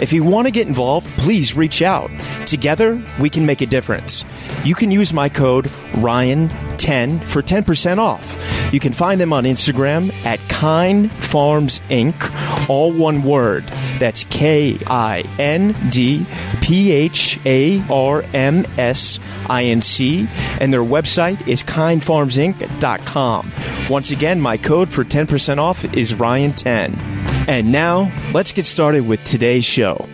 If you want to get involved, please reach out. Together, we can make a difference. You can use my code RYAN10 for 10% off. You can find them on Instagram at Kind Pharms Inc., all one word. That's K I N D P H A R M S I N C, and their website is kindpharmsinc.com. Once again, my code for 10% off is Ryan10. And now, let's get started with today's show.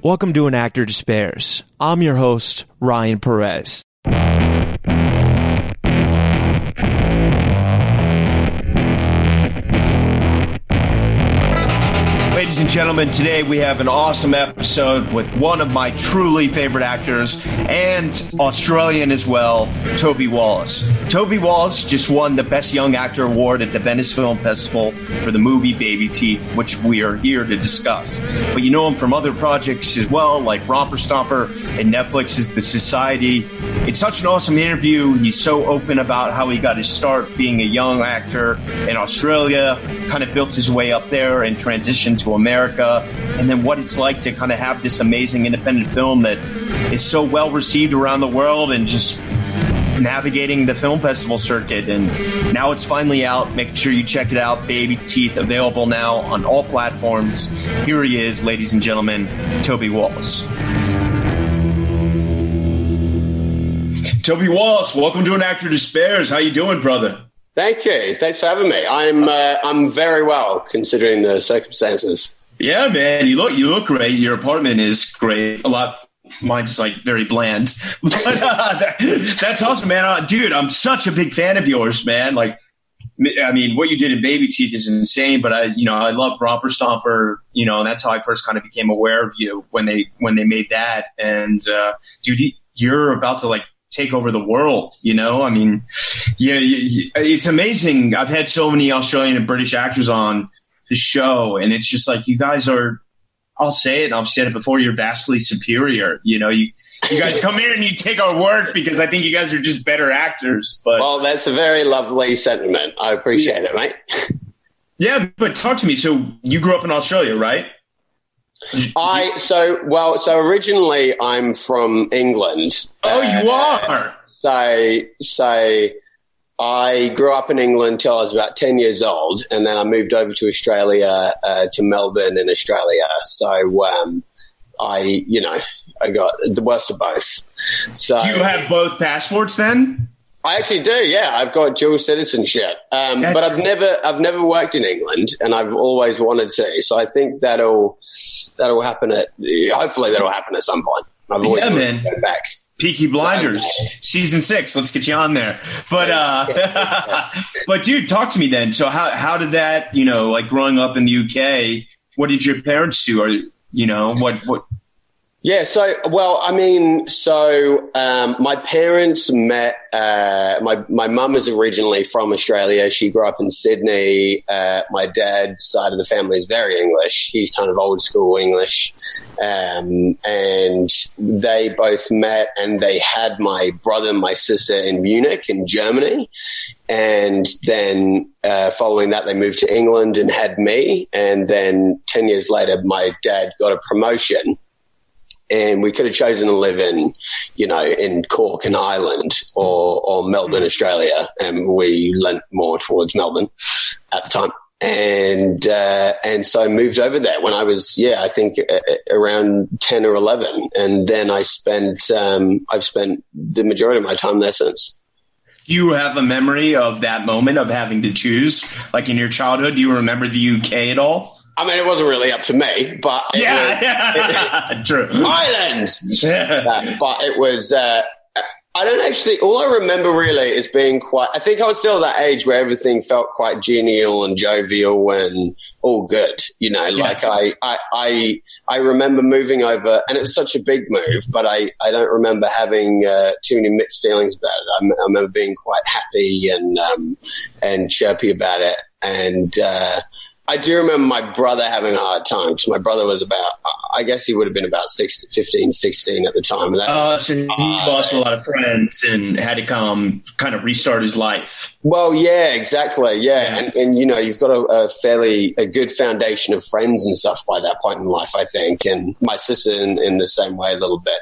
Welcome to An Actor Despairs. I'm your host, Ryan Perez. Ladies and gentlemen, today we have an awesome episode with one of my truly favorite actors and Australian as well, Toby Wallace. Toby Wallace just won the Best Young Actor Award at the Venice Film Festival for the movie Babyteeth, which we are here to discuss. But you know him from other projects as well, like Romper Stomper and Netflix's The Society. It's such an awesome interview. He's so open about how he got his start being a young actor in Australia, kind of built his way up there and transitioned to America, and then what it's like to kind of have this amazing independent film that is so well received around the world and just navigating the film festival circuit. And now it's finally out. Make sure you check it out. Babyteeth available now on all platforms. Here he is, ladies and gentlemen, Toby Wallace. Toby Wallace, welcome to An Actor Despairs. How you doing, brother? Thank you. Thanks for having me. I'm uh, I'm very well considering the circumstances. Yeah, man. You look you look great. Your apartment is great. A lot. Mine's like very bland, but uh, that, that's awesome, man. Uh, dude, I'm such a big fan of yours, man. Like, I mean, what you did in Babyteeth is insane. But I, you know, I love Romper Stomper. You know, and that's how I first kind of became aware of you when they when they made that. And uh, dude, you're about to like take over the world. You know, I mean, yeah, it's amazing. I've had so many Australian and British actors on the show, and it's just like you guys are. I'll say it, and I've said it before. You're vastly superior. You know, you you guys come in and you take our work because I think you guys are just better actors. But well, that's a very lovely sentiment. I appreciate it, mate. yeah, but talk to me. So you grew up in Australia, right? I so well. So originally, I'm from England. Oh, you uh, are. So so I grew up in England till I was about ten years old, and then I moved over to Australia uh, to Melbourne in Australia. So um, I, you know, I got the worst of both. So do you have both passports then? I actually do. Yeah, I've got dual citizenship, um, but I've never I've never worked in England, and I've always wanted to. So I think that'll that'll happen at hopefully that'll happen at some point. I've always yeah, man. go back. Peaky Blinders season six. Let's get you on there. But uh, but dude, talk to me then. So how how did that you know like growing up in the UK? What did your parents do? Or you know what what yeah, so well, I mean, so um, my parents met. Uh, my my mum is originally from Australia. She grew up in Sydney. Uh, my dad's side of the family is very English. He's kind of old school English, um, and they both met and they had my brother and my sister in Munich in Germany, and then uh, following that they moved to England and had me, and then ten years later my dad got a promotion and we could have chosen to live in, you know, in Cork in Ireland or, or Melbourne, Australia, and we lent more towards Melbourne at the time. and uh, and so I moved over there when I was yeah I think uh, around ten or eleven, and then I spent um, I've spent the majority of my time there since. Do you have a memory of that moment of having to choose, like in your childhood? Do you remember the UK at all? I mean, it wasn't really up to me, but yeah, yeah. It, true. Ireland, uh, but it was. Uh, I don't actually. All I remember really is being quite. I think I was still at that age where everything felt quite genial and jovial and all good. You know, yeah. like I, I, I, I remember moving over, and it was such a big move, but I, I don't remember having uh, too many mixed feelings about it. I, I remember being quite happy and um, and chirpy about it, and. Uh, I do remember my brother having a hard time because my brother was about, I guess he would have been about 16, 15, 16 at the time. Oh, uh, so he uh, lost a lot of friends and had to come kind of restart his life. Well, yeah, exactly. Yeah. yeah. And, and, you know, you've got a, a, fairly, a good foundation of friends and stuff by that point in life, I think. And my sister in, in the same way a little bit.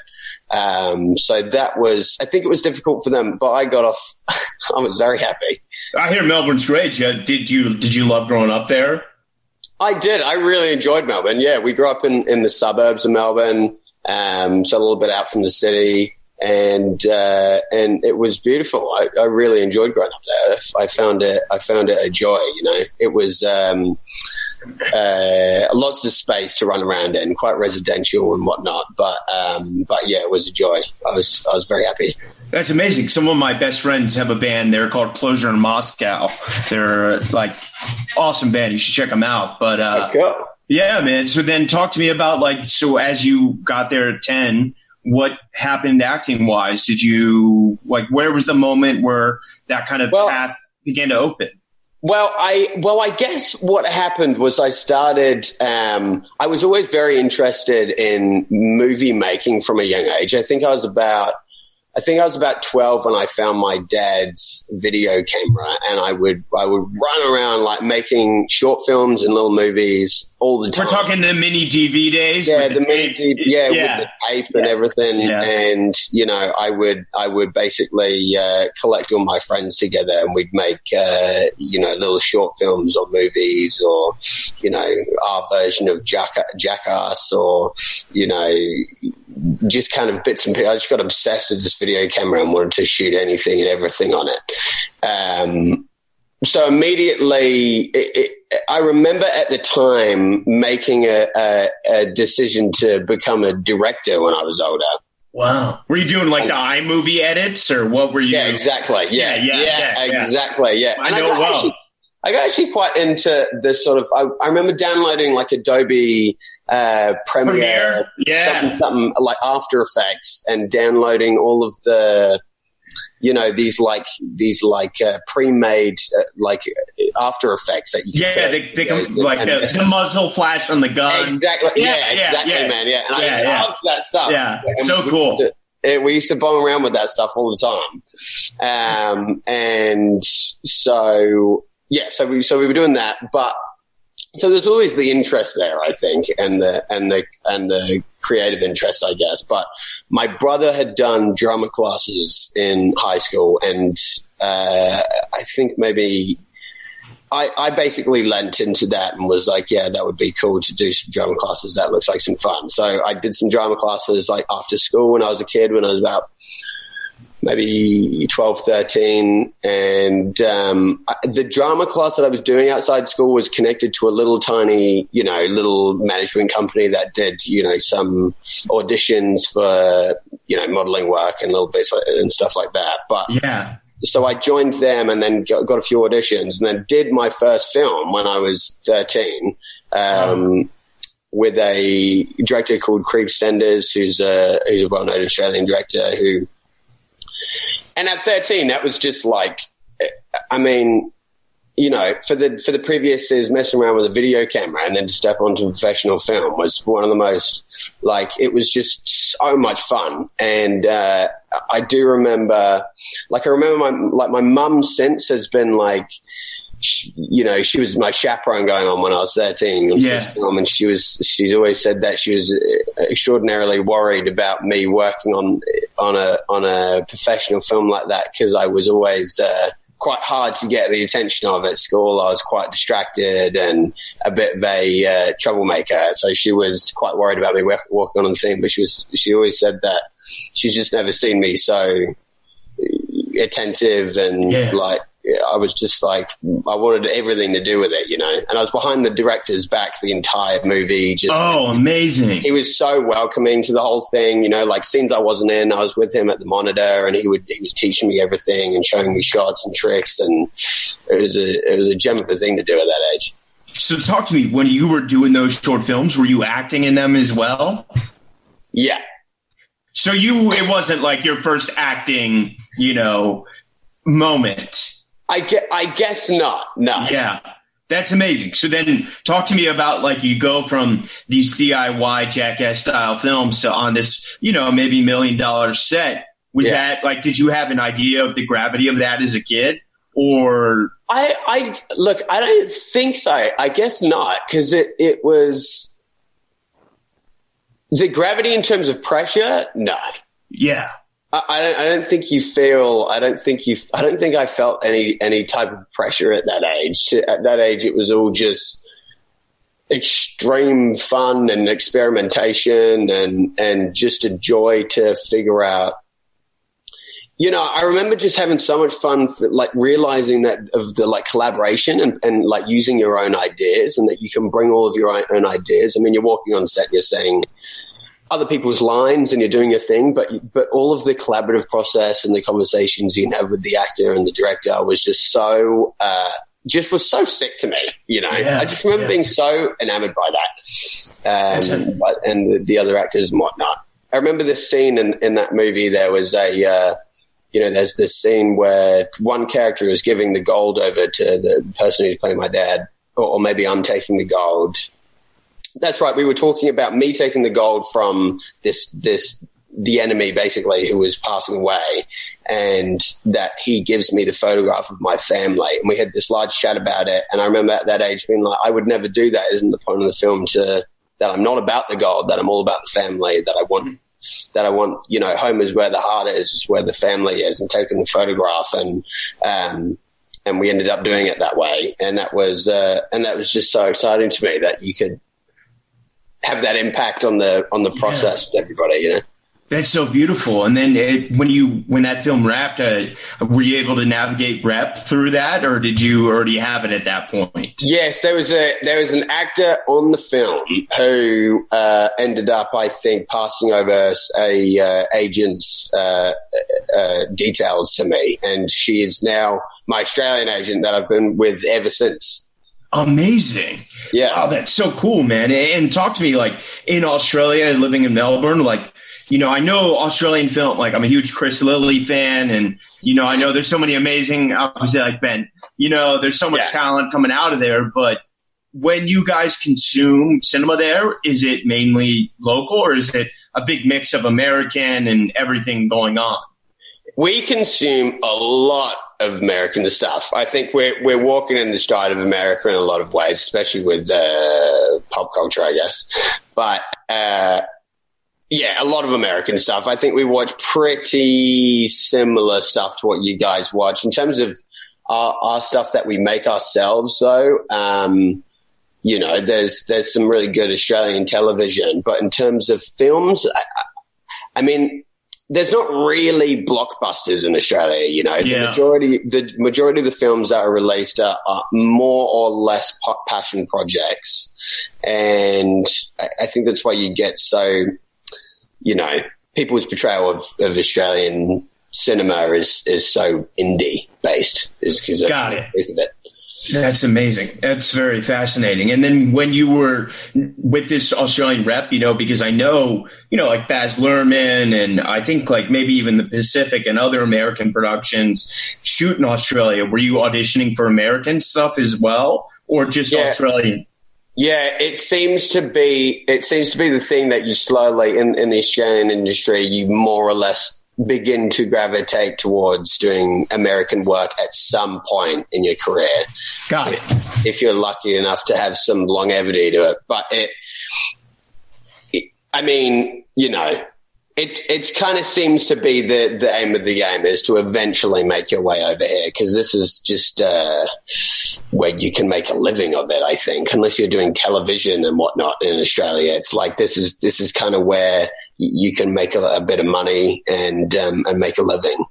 Um, so that was, I think it was difficult for them, but I got off. I was very happy. I hear Melbourne's great. Did you, did you love growing up there? I did. I really enjoyed Melbourne. Yeah, we grew up in, in the suburbs of Melbourne, um, so a little bit out from the city, and uh, and it was beautiful. I, I, really enjoyed growing up there. I found it. I found it a joy. You know, it was um, uh, lots of space to run around in, quite residential and whatnot. But um, but yeah, it was a joy. I was I was very happy. That's amazing. Some of my best friends have a band. They're called Closure in Moscow. They're like awesome band. You should check them out. But uh, yeah, man. So then talk to me about like so as you got there at ten, what happened acting wise? Did you like where was the moment where that kind of well, path began to open? Well, I well, I guess what happened was I started. Um, I was always very interested in movie making from a young age. I think I was about I think I was about 12 when I found my dad's video camera and I would, I would run around like making short films and little movies all the time. We're talking the mini DV days. Yeah, the, the mini DV, yeah, yeah, with the tape yeah. and everything. Yeah. And, you know, I would, I would basically, uh, collect all my friends together and we'd make, uh, you know, little short films or movies or, you know, our version of Jack, Jackass or, you know, just kind of bits and pieces. I just got obsessed with this video camera and wanted to shoot anything and everything on it. Um, so immediately, it, it, I remember at the time making a, a, a, decision to become a director when I was older. Wow. Were you doing like the iMovie edits or what were you? Yeah, exactly. Yeah, yeah, yeah, yeah exactly. Yeah. I know I well. Actually, I got actually quite into this sort of. I, I remember downloading like Adobe uh, Premiere, Premiere, yeah, something, something like After Effects, and downloading all of the, you know, these like these like uh, pre-made uh, like After Effects that you yeah, they, they can, like the, the, muzzle flash on the gun, exactly, yeah, yeah exactly, yeah, man, yeah, and yeah, I yeah. loved that stuff, yeah, and so we, cool. We, we used to bum around with that stuff all the time, um, and so yeah, so we so we were doing that, but so there's always the interest there, I think, and the and the and the creative interest, I guess. But my brother had done drama classes in high school, and uh, I think maybe I, I basically lent into that and was like, yeah, that would be cool to do some drama classes. That looks like some fun. So I did some drama classes like after school when I was a kid, when I was about maybe 12, 13. And um, the drama class that I was doing outside school was connected to a little tiny, you know, little management company that did, you know, some auditions for, you know, modeling work and little bits and stuff like that. But yeah. So I joined them and then got, got a few auditions and then did my first film when I was 13. Um, With a director called Kriv Stenders, who's a, who's a well-known Australian director who and at 13, that was just like, I mean, you know, for the for the previous years, messing around with a video camera and then to step onto professional film was one of the most like it was just so much fun. And uh, I do remember, like, I remember my like my mum since has been like you know, she was my chaperone going on when I was 13 on yeah. film, and she was, she's always said that she was extraordinarily worried about me working on, on a, on a professional film like that because I was always, uh, quite hard to get the attention of at school. I was quite distracted and a bit of a uh, troublemaker. So she was quite worried about me walking on the thing, but she was, she always said that she's just never seen me so attentive and yeah. like I was just like I wanted everything to do with it, you know. And I was behind the director's back the entire movie. Just oh, amazing! He was so welcoming to the whole thing, you know. Like scenes I wasn't in, I was with him at the monitor, and he would he was teaching me everything and showing me shots and tricks, and it was a it was a gem of a thing to do at that age. So talk to me when you were doing those short films. Were you acting in them as well? Yeah. So you, it wasn't like your first acting, you know, moment. I guess, I guess not. No. Yeah. That's amazing. So then talk to me about like you go from these DIY jackass style films to on this, you know, maybe million dollar set. Was yeah. that like did you have an idea of the gravity of that as a kid? Or I I look, I don't think so. I guess not, because it, it was the gravity in terms of pressure, no. Yeah. I don't, I don't think you feel. I don't think you. I don't think I felt any any type of pressure at that age. At that age, it was all just extreme fun and experimentation, and and just a joy to figure out. You know, I remember just having so much fun, for, like realizing that of the like collaboration and, and like using your own ideas, and that you can bring all of your own ideas. I mean, you're walking on set, you're saying other people's lines and you're doing your thing, but but all of the collaborative process and the conversations you have with the actor and the director was just so uh, just was so sick to me. You know, yeah, I just remember yeah. being so enamored by that, um, and the, the, other actors and whatnot. I remember this scene in, in that movie. There was a uh, you know, there's this scene where one character is giving the gold over to the person who's playing my dad, or, or maybe I'm taking the gold that's right. We were talking about me taking the gold from this this the enemy basically who was passing away and that he gives me the photograph of my family. And we had this large chat about it. And I remember at that age being like I would never do that. Isn't the point of the film to that I'm not about the gold that I'm all about the family that I want that I want you know home is where the heart is is where the family is and taking the photograph. And um and we ended up doing it that way. And that was uh, and that was just so exciting to me that you could have that impact on the on the process yeah. everybody. You know. That's so beautiful. And then it, when you when that film wrapped, uh, were you able to navigate rep through that, or did you already have it at that point? Yes, there was a there was an actor on the film who uh, ended up, I think, passing over a uh, agent's uh, uh, details to me, and she is now my Australian agent that I've been with ever since amazing. Yeah. Oh, that's so cool, man. And talk to me like in Australia, living in Melbourne, like, you know, I know Australian film, like I'm a huge Chris Lilley fan and, you know, I know there's so many amazing, obviously like Ben, you know, there's so much yeah. talent coming out of there, but when you guys consume cinema there, is it mainly local or is it a big mix of American and everything going on? We consume a lot of American stuff. I think we're we're walking in the stride of America in a lot of ways, especially with uh, pop culture, I guess. But uh, yeah, a lot of American stuff. I think we watch pretty similar stuff to what you guys watch in terms of our, our stuff that we make ourselves. Though, um, you know, there's there's some really good Australian television, but in terms of films, I, I mean, there's not really blockbusters in Australia. You know, yeah. the majority the majority of the films that are released are, are more or less passion projects, and I, I, think that's why you get so, you know, people's portrayal of, of Australian cinema is is so indie based. Is because got it. it. That's amazing. That's very fascinating. And then when you were with this Australian rep, you know, because I know, you know, like Baz Luhrmann and I think like maybe even the Pacific and other American productions shoot in Australia. Were you auditioning for American stuff as well or just yeah. Australian? Yeah, it seems to be it seems to be the thing that you slowly in, in the Australian industry you more or less begin to gravitate towards doing American work at some point in your career. Got it. If you're lucky enough to have some longevity to it. But it, it I mean, you know, it it kind of seems to be the the aim of the game is to eventually make your way over here because this is just uh, where you can make a living of it. I think unless you're doing television and whatnot in Australia, it's like this is this is kind of where you can make a, a bit of money and um, and make a living.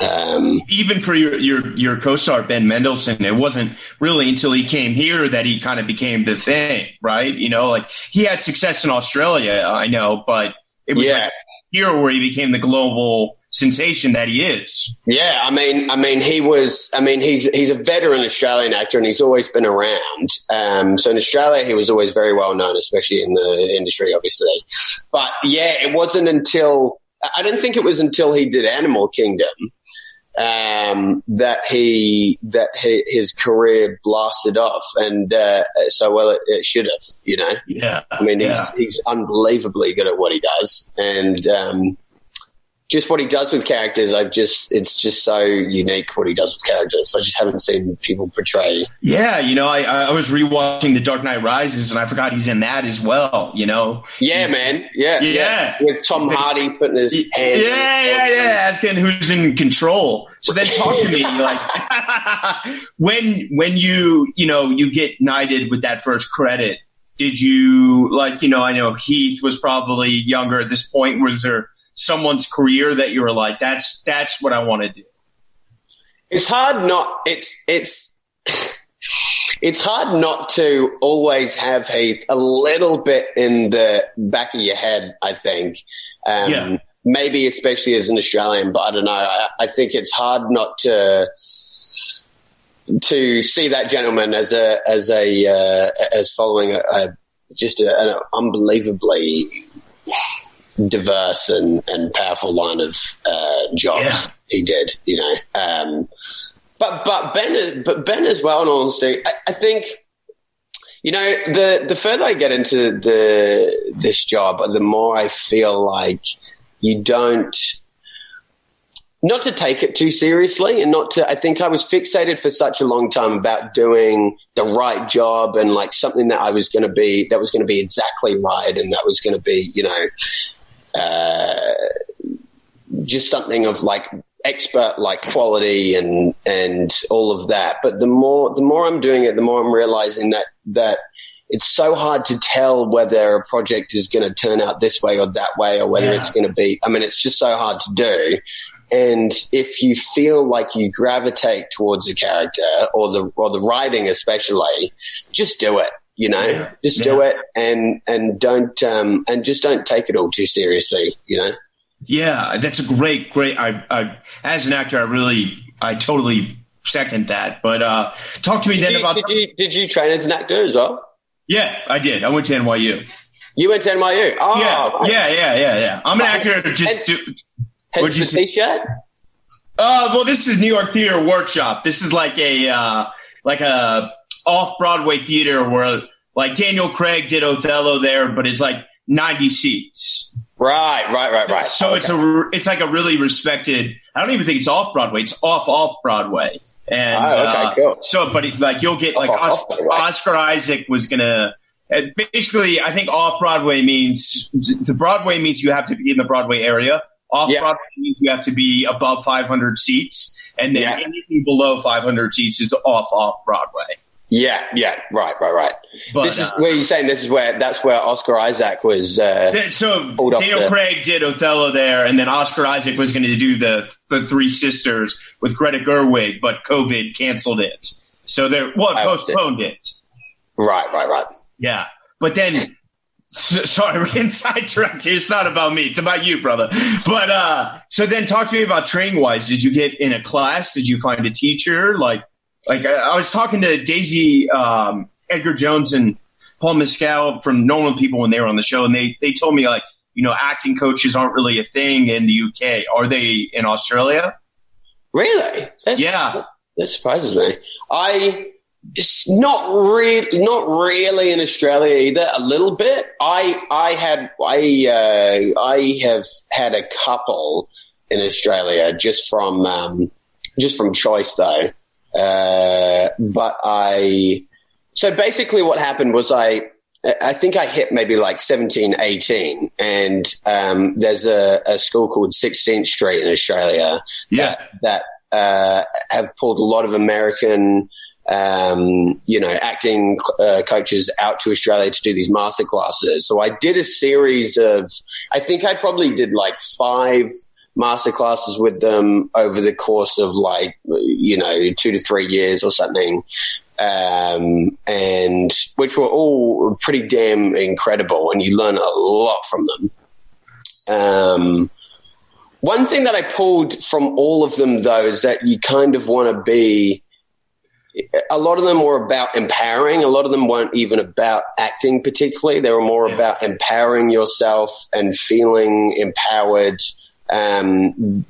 Um, Even for your, your your co-star Ben Mendelsohn, it wasn't really until he came here that he kind of became the thing, right? You know, like he had success in Australia, I know, but it was yeah. like here where he became the global sensation that he is. Yeah, I mean, I mean, he was. I mean, he's he's a veteran Australian actor, and he's always been around. Um, so in Australia, he was always very well known, especially in the industry, obviously. But yeah, it wasn't until I don't think it was until he did Animal Kingdom um, that he that he, his career blasted off, and uh, so well it, it, should have. You know, yeah. I mean, he's yeah. he's unbelievably good at what he does, and um, just what he does with characters, I've just it's just so unique what he does with characters. I just haven't seen people portray. Yeah, you know, I, I was rewatching The Dark Knight Rises, and I forgot he's in that as well. You know, yeah, he's, man, yeah, yeah, yeah, with Tom Hardy putting his hand. Yeah, yeah, yeah, asking who's in control. So then, talk to me like when when you you know you get knighted with that first credit. Did you like you know? I know Heath was probably younger at this point. Was there someone's career that you were like, that's that's what I want to do? It's hard not. It's it's. It's hard not to always have Heath a little bit in the back of your head. I think, um, yeah. maybe especially as an Australian, but I don't know. I, I think it's hard not to to see that gentleman as a as a uh, as following a, a just a, an unbelievably diverse and, and powerful line of uh, jobs yeah. he did, you know. Um, but but Ben but Ben as well. In all honesty, I, I, think you know the the further I get into the this job, the more I feel like you don't. Not to take it too seriously and not to, I think I was fixated for such a long time about doing the right job and like something that I was going to be, that was going to be exactly right. And that was going to be, you know, uh, just something of like expert like quality and and all of that. But the more the more I'm doing it, the more I'm realizing that that it's so hard to tell whether a project is going to turn out this way or that way, or whether yeah. it's going to be. I mean, it's just so hard to do. And if you feel like you gravitate towards a character or the or the writing, especially, just do it you know yeah. just yeah. do it and and don't um and just don't take it all too seriously you know? Yeah that's a great great i, I as an actor i really i totally second that but uh talk to me did then you, about did you, did you train as an actor as well? Yeah i did. I went to nyu you went to nyu oh yeah yeah yeah yeah yeah. I'm an actor just hence, do, hence the say? t-shirt? Uh well this is new york theater workshop. This is like a uh like a off Broadway theater where like Daniel Craig did Othello there, but it's like 90 seats. Right, right, right, right. So okay. it's a it's like a really respected. I don't even think it's off Broadway. It's off off Broadway. And oh, okay, uh, cool. so, but like you'll get like off, Oscar, off Oscar Isaac was gonna. Basically, I think off Broadway means the Broadway means you have to be in the Broadway area. Off yeah. Broadway means you have to be above 500 seats, and then yeah. anything below 500 seats is off off Broadway. Yeah, yeah, right, right, right. But, this is uh, where you're saying this is where that's where Oscar Isaac was. Uh, so Daniel Craig did Othello there, and then Oscar Isaac was going to do the the Three Sisters with Greta Gerwig, but COVID canceled it. So they're well postponed it. it. Right, right, right. Yeah, but then. So, sorry, we're getting sidetracked here. It's not about me. It's about you, brother. But uh, so then talk to me about training wise. Did you get in a class? Did you find a teacher? Like, like I, I was talking to Daisy um, Edgar Jones and Paul Mescal from Normal People when they were on the show, and they they told me like you know acting coaches aren't really a thing in the UK. Are they in Australia? Really? That's, yeah, that surprises me. I it's not really not really in Australia either. A little bit. I I had I uh, I have had a couple in Australia just from um, just from choice though. Uh, but I, so basically what happened was I, I think I hit maybe like 17, 18. And um, there's a, a, school called 16th Street in Australia yeah. that, that uh, have pulled a lot of American, um, you know, acting uh, coaches out to Australia to do these master classes. So I did a series of, I think I probably did like five master classes with them over the course of like, you know, two to three years or something um, and which were all pretty damn incredible, and you learn a lot from them. Um, one thing that I pulled from all of them, though, is that you kind of want to be. A lot of them were about empowering. A lot of them weren't even about acting particularly. They were more yeah. about empowering yourself and feeling empowered. Um,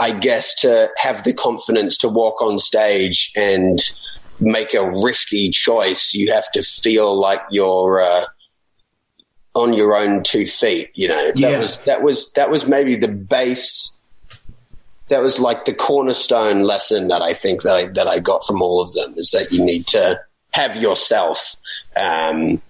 I guess to have the confidence to walk on stage and make a risky choice, you have to feel like you're uh, on your own two feet. You know, that yeah. was that was that was maybe the base. That was like the cornerstone lesson that I think that I that I got from all of them is that you need to have yourself. Um,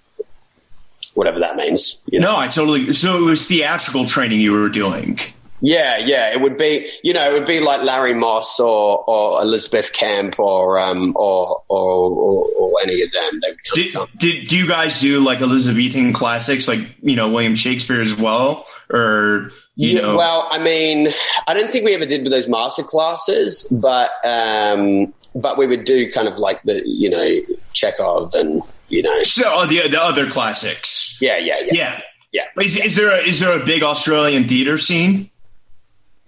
whatever that means. You know? No, I totally. So it was theatrical training you were doing. Yeah, yeah, it would be you know it would be like Larry Moss or, or Elizabeth Kemp or um or or, or, or any of them. Did, did do you guys do like Elizabethan classics like you know William Shakespeare as well or you yeah, know? Well, I mean, I don't think we ever did with those master classes, but um, but we would do kind of like the you know Chekhov and you know so oh, the the other classics. Yeah, yeah, yeah, yeah. Yeah. Is, is there a, is there a big Australian theater scene?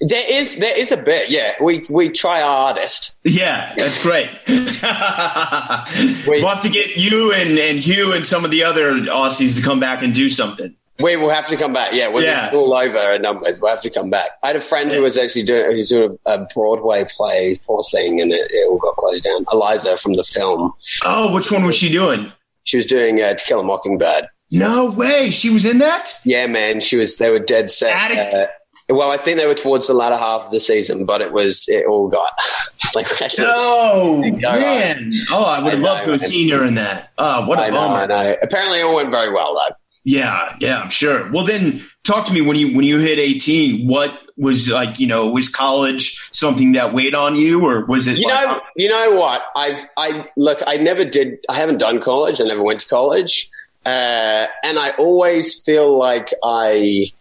There is there is a bit, yeah. We we try our hardest. Yeah, that's great. we, we'll have to get you and, and Hugh and some of the other Aussies to come back and do something. We will have to come back. Yeah, when yeah. all over and done with, we'll have to come back. I had a friend who was actually doing who's doing a, a Broadway play, poor thing, and it, it, all got closed down. Eliza from the film. Oh, which one was she doing? She was doing uh, To Kill a Mockingbird. No way, she was in that. Yeah, man, she was. They were dead set. Uh, well, I think they were towards the latter half of the season, but it was it all got like oh man, oh I would have loved to have seen her in that. Oh, what a I bummer! Know, I know. Apparently, it all went very well though. Yeah, yeah, I'm sure. Well, then talk to me when you when you hit 18. What was like? You know, was college something that weighed on you, or was it? You like, know, you know what? I've I look. I never did. I haven't done college. I never went to college, uh, and I always feel like I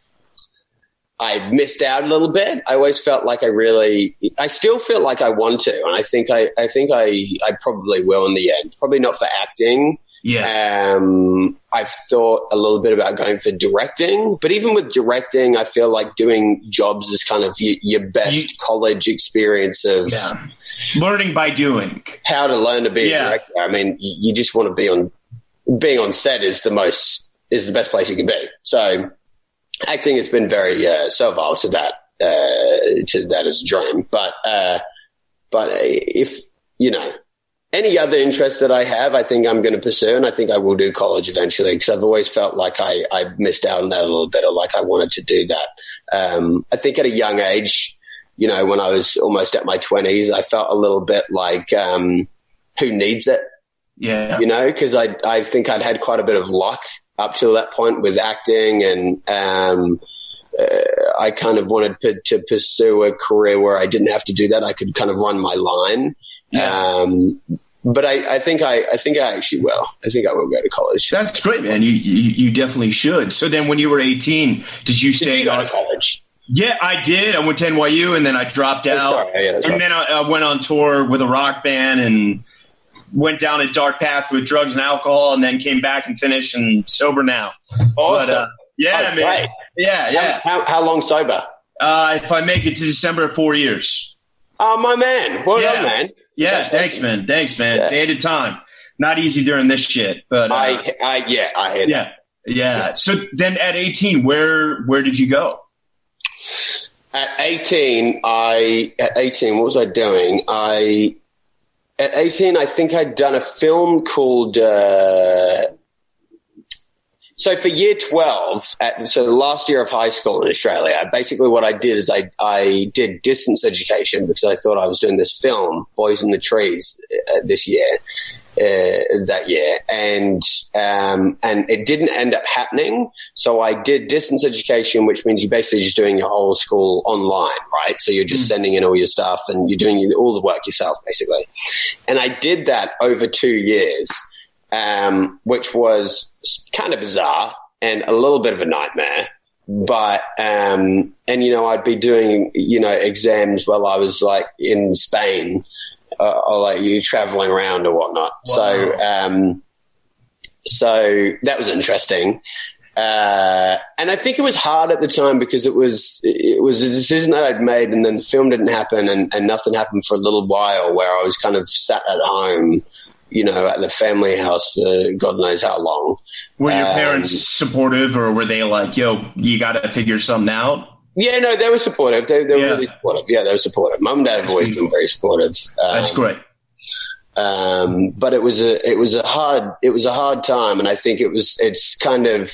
I missed out a little bit. I always felt like I really, I still feel like I want to, and I think I, I think I, I probably will in the end. Probably not for acting. Yeah. Um, I've thought a little bit about going for directing, but even with directing, I feel like doing jobs is kind of your, your best you, college experience of yeah. learning by doing. How to learn to be yeah. a director. I mean, you, you just want to be on, being on set is the most, is the best place you can be. So acting has been very uh, servile to that uh, to that as a dream. But uh, but if you know any other interest that I have, I think I'm going to pursue, and I think I will do college eventually because I've always felt like I, I missed out on that a little bit, or like I wanted to do that. Um, I think at a young age, you know, when I was almost at my twenties, I felt a little bit like um, who needs it. Yeah, you know, because I I think I'd had quite a bit of luck up till that point with acting and um, uh, I kind of wanted to, to, pursue a career where I didn't have to do that. I could kind of run my line. Um, but I, I, think I, I think I actually will. I think I will go to college. That's great, man. You, you, you definitely should. So then, when you were eighteen, did you stay did you to college? Yeah, I did. I went to NYU, and then I dropped oh, out. Sorry, yeah, and then I, I, went on tour with a rock band, and went down a dark path with drugs and alcohol, and then came back and finished and sober now. Awesome. But, uh, yeah, oh, man. Yeah, yeah. How, how, how, long sober? Uh, if I make it to December, four years. Oh, my man. Well yeah. done, man. Yeah, thanks, man. Thanks, man. Yeah. Day at a time. Not easy during this shit, but uh, I, I, yeah, I had yeah, yeah, yeah. So then, at eighteen, where where did you go? At eighteen, I at eighteen, what was I doing? I at 18, I think I'd done a film called. Uh, so for year 12, at, so the last year of high school in Australia, basically what I did is I, I did distance education because I thought I was doing this film, Boys in the Trees, uh, this year. uh, that year, and um, and it didn't end up happening. So I did distance education, which means you're basically just doing your whole school online, right? So you're just mm. sending in all your stuff and you're doing all the work yourself, basically. And I did that over two years, um, which was kind of bizarre and a little bit of a nightmare but um, and you know I'd be doing you know exams while I was like in Spain uh, or like you traveling around or whatnot. Wow. So um, so that was interesting. Uh, and I think it was hard at the time because it was it was a decision that I'd made, and then the film didn't happen, and, and nothing happened for a little while, where I was kind of sat at home, you know, at the family house for God knows how long. Were your um, parents supportive, or were they like, "Yo, you got to figure something out"? Yeah, no, they were supportive. They, they were really supportive. Yeah, they were supportive. Mum and dad have always been very supportive. Um, That's great. Um, but it was a it was a hard it was a hard time, and I think it was it's kind of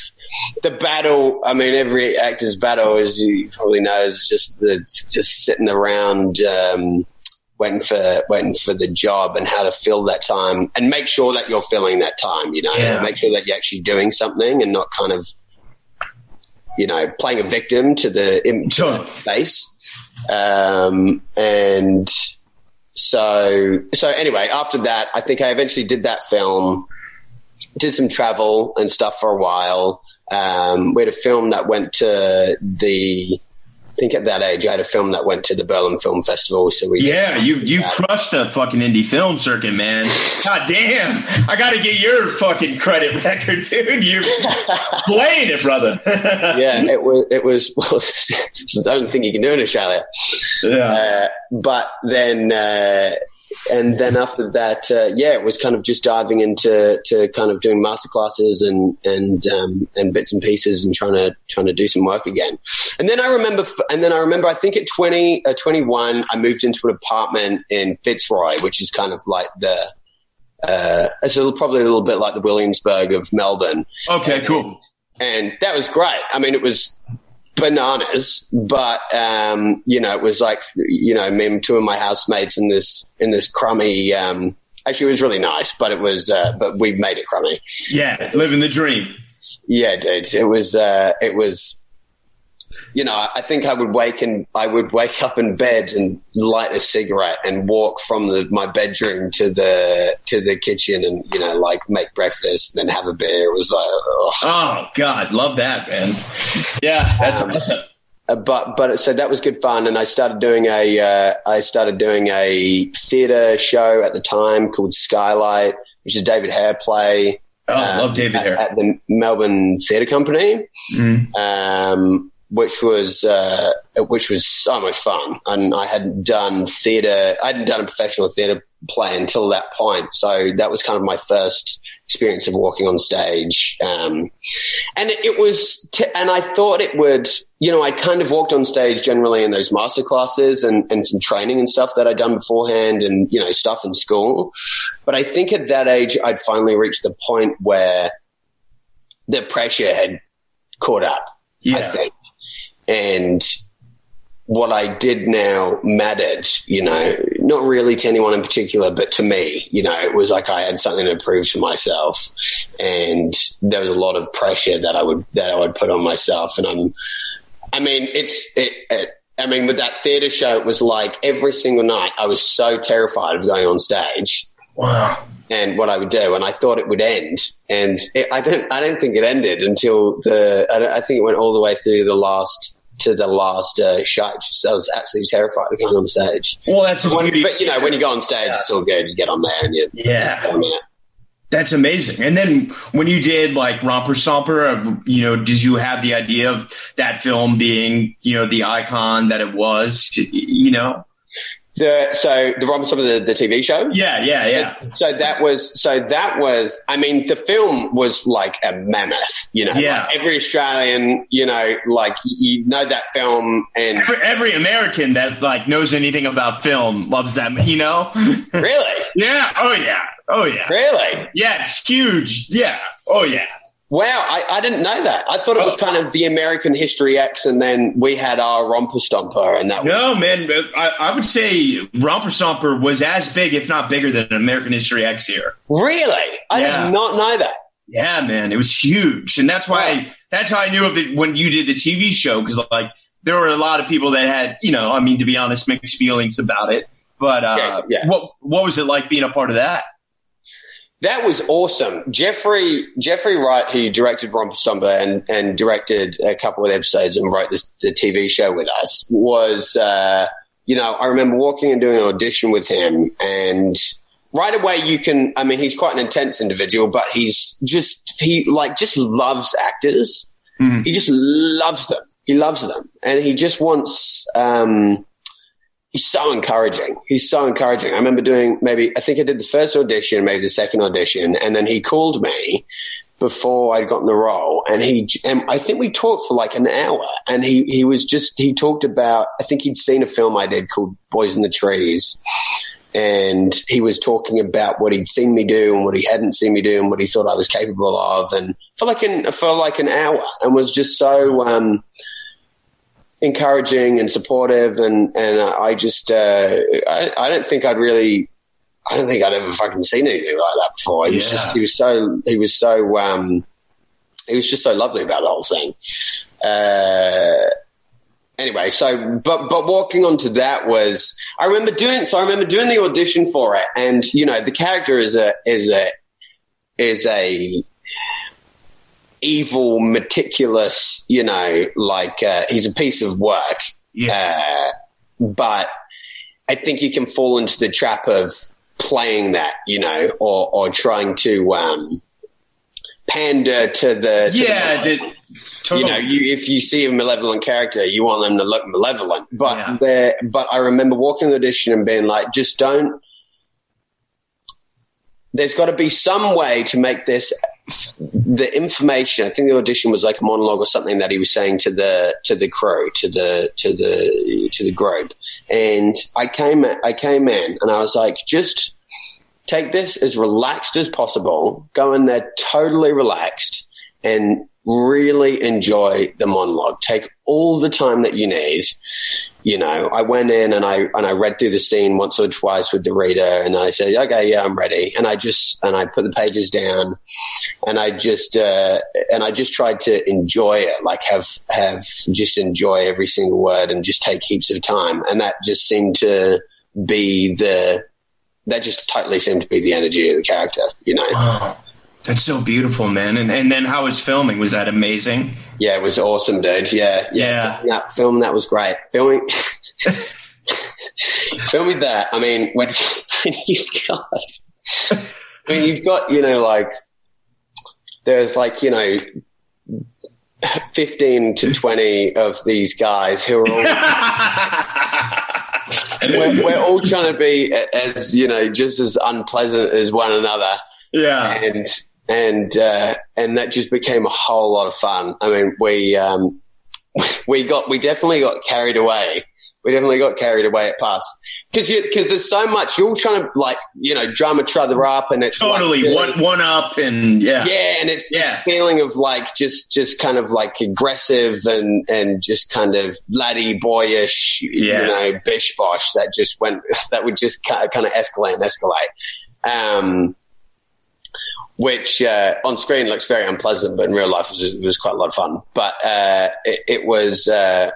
the battle. I mean, every actor's battle, as you probably know, is just the just sitting around. Um, waiting for waiting for the job and how to fill that time and make sure that you're filling that time. You know, yeah. make sure that you're actually doing something and not kind of you know playing a victim to the sure. space. Um, and so so anyway, after that, I think I eventually did that film. Did some travel and stuff for a while. Um, we had a film that went to the think at that age, I had a film that went to the Berlin Film Festival. So we yeah, you you that. crushed the fucking indie film circuit, man. God damn, I got to get your fucking credit record, dude. You're playing it, brother. yeah, it was. It was. Well, I don't think you can do in Australia. Yeah, uh, but then. Uh, and then after that, uh, yeah, it was kind of just diving into to kind of doing master classes and and um, and bits and pieces and trying to trying to do some work again. And then I remember, and then I remember, I think at 20, uh, 21, I moved into an apartment in Fitzroy, which is kind of like the uh, it's a, probably a little bit like the Williamsburg of Melbourne. Okay, and, cool. And that was great. I mean, it was bananas, but um, you know, it was like you know, me and two of my housemates in this in this crummy. Um, actually, it was really nice, but it was, uh, but we made it crummy. Yeah, living the dream. Yeah, dude, it was, uh, it was. You know, I think I would wake and I would wake up in bed and light a cigarette and walk from the, my bedroom to the to the kitchen and you know like make breakfast and then have a beer. It was like, oh, oh God, love that, man. Yeah, that's um, awesome. Uh, but but so that was good fun, and I started doing a uh, I started doing a theatre show at the time called Skylight, which is David Hare play. Oh, um, love David at, Hare at the Melbourne Theatre Company. Mm. Um, which was uh, which was so much fun. And I hadn't done theatre. I hadn't done a professional theatre play until that point. So that was kind of my first experience of walking on stage. Um, and it was, t- and I thought it would, you know, I kind of walked on stage generally in those master classes and, and some training and stuff that I'd done beforehand and, you know, stuff in school. But I think at that age, I'd finally reached the point where the pressure had caught up. Yeah. I think and what I did now mattered, you know, not really to anyone in particular, but to me, you know, it was like I had something to prove to myself, and there was a lot of pressure that I would that I would put on myself, and I'm, I mean, it's it, it I mean, with that theatre show, it was like every single night I was so terrified of going on stage. Wow. And what I would do, and I thought it would end, and it, I don't, I don't think it ended until the, I, I think it went all the way through the last to the last uh, show. So I was absolutely terrified of going on stage. Well, that's when, but you know when you go on stage, yeah. it's all good. You get on there and you yeah. That's amazing. And then when you did like Romper Stomper, uh, you know, did you have the idea of that film being, you know, the icon that it was, you know? The so the Robin of the, the TV show. Yeah, yeah, yeah. So that was so that was. I mean, the film was like a mammoth. You know, yeah. Like every Australian, you know, like you know that film, and every, every, American that like knows anything about film loves that. You know, really? yeah. Oh yeah. Oh yeah. Really? Yeah. It's huge. Yeah. Oh yeah. Wow, I, I didn't know that. I thought it was kind of the American History X, and then we had our Romper Stomper, and that. No, was- man, I, I, would say Romper Stomper was as big, if not bigger, than American History X here. Really, I yeah. did not know that. Yeah, man, it was huge, and that's why wow. that's how I knew of it when you did the TV show because like there were a lot of people that had, you know, I mean, to be honest, mixed feelings about it. But uh, yeah, yeah. what what was it like being a part of that? That was awesome. Geoffrey Geoffrey Wright, who directed Romper Stomper and, and directed a couple of episodes and wrote this, the TV show with us, was, uh, you know, I remember walking and doing an audition with him and right away you can, I mean, he's quite an intense individual, but he's just, he like just loves actors. Mm-hmm. He just loves them. He loves them. And he just wants, um, he's so encouraging. He's so encouraging. I remember doing maybe, I think I did the first audition, maybe the second audition, and then he called me before I'd gotten the role. And he, and I think we talked for like an hour and he, he was just, he talked about, I think he'd seen a film I did called Boys in the Trees. And he was talking about what he'd seen me do and what he hadn't seen me do and what he thought I was capable of. And for like an, for like an hour and was just so, um, encouraging and supportive, and and I just uh, I, I don't think I'd really I don't think I'd ever fucking seen anything like that before. He yeah. was just he was so he was so um, he was just so lovely about the whole thing. Uh, anyway, so but but walking onto that was I remember doing so I remember doing the audition for it, and you know the character is a is a is a evil, meticulous, you know, like uh, he's a piece of work. Yeah. Uh, but I think you can fall into the trap of playing that, you know, or, or trying to um, pander to the. To yeah. The, totally. You know, you, if you see a malevolent character, you want them to look malevolent. But yeah. but I remember walking the audition and being like, just don't. There's got to be some way to make this the information. I think the audition was like a monologue or something that he was saying to the to the crew, to the to the to the group. And I came I came in and I was like, just take this as relaxed as possible. Go in there totally relaxed and really enjoy the monologue. Take all the time that you need you know, I went in and I and I read through the scene once or twice with the reader, and I said, "Okay, yeah, I'm ready." And I just and I put the pages down, and I just uh, and I just tried to enjoy it, like have have just enjoy every single word and just take heaps of time, and that just seemed to be the that just totally seemed to be the energy of the character, you know. Wow. That's so beautiful, man. And and then how was filming? Was that amazing? Yeah, it was awesome, dude. Yeah, yeah. yeah. That, film that was great. Filming, filming that. I mean, when, when you've got, I mean, you've got, you know, like there's like you know. 15 to 20 of these guys who are all we're, we're all trying to be as you know just as unpleasant as one another yeah and and uh, and that just became a whole lot of fun. I mean, we um, we got we definitely got carried away. We definitely got carried away at parts because because there's so much. You're all trying to like you know drum each other up, and it's totally like, one one up, and yeah, yeah, and it's yeah. this feeling of like just just kind of like aggressive and and just kind of laddie boyish, yeah. you know, bish bosh that just went that would just kind of, kind of escalate and escalate. Um, which uh, on screen looks very unpleasant, but in real life was, was quite a lot of fun. But uh, it, it, was uh,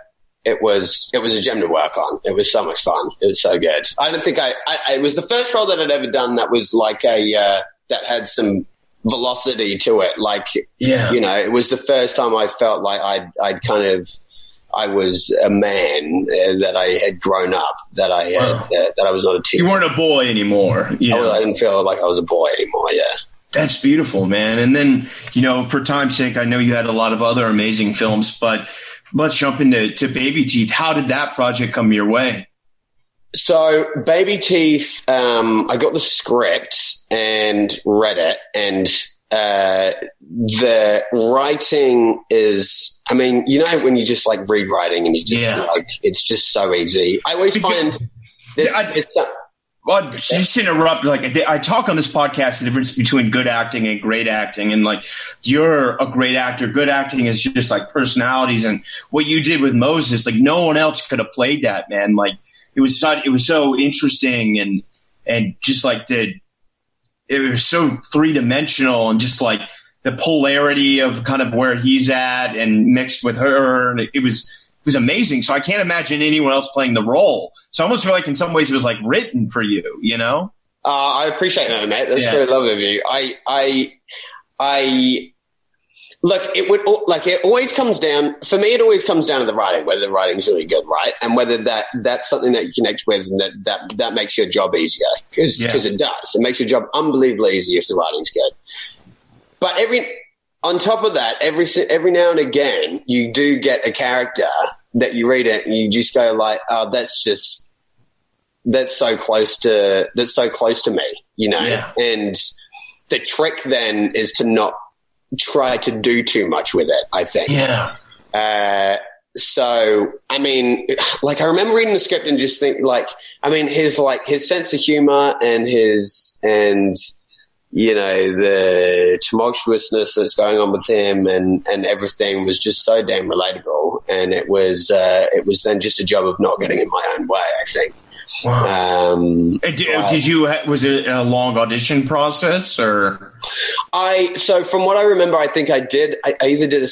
it was it was a gem to work on. It was so much fun. It was so good. I don't think I, I it was the first role that I'd ever done that was like a uh, that had some velocity to it. Like yeah, you know, it was the first time I felt like I'd I'd kind of I was a man uh, that I had grown up, that I had, uh, that I was not a teen. You weren't a boy anymore. Know? I, I, didn't feel like I was a boy anymore. Yeah. That's beautiful, man. And then, you know, for time's sake, I know you had a lot of other amazing films, but let's jump into to Babyteeth. How did that project come your way? So, Babyteeth, um, I got the script and read it, and uh, the writing is, I mean, you know, when you just like read writing and you just yeah. like, it's just so easy. I always find this, I, well, just interrupt, like I talk on this podcast the difference between good acting and great acting, and like you're a great actor. Good acting is just like personalities, and what you did with Moses, like no one else could have played that man. Like it was such, it was so interesting, and and just like the it was so three dimensional, and just like the polarity of kind of where he's at, and mixed with her, and it was was amazing. So I can't imagine anyone else playing the role. So I almost feel like in some ways it was like written for you, you know? Uh, I appreciate that, mate. That's yeah. very lovely of you. I, I, I, look, it would, like, it always comes down, for me, it always comes down to the writing, whether the writing's really good, right? And whether that, that's something that you connect with and that, that, that makes your job easier. Cause, yeah. cause it does. It makes your job unbelievably easy if the writing's good. But every, on top of that, every every now and again, you do get a character that you read it and you just go like, "Oh, that's just that's so close to that's so close to me," you know. Yeah. And the trick then is to not try to do too much with it. I think. Yeah. Uh, so I mean, like I remember reading the script and just think like, I mean, his like his sense of humor and his and you know, the tumultuousness that's going on with him and, and everything was just so damn relatable. And it was, uh, it was then just a job of not getting in my own way, I think. Wow. Um, did, did, you, was it a long audition process or? I, so from what I remember, I think I did, I, I either did a,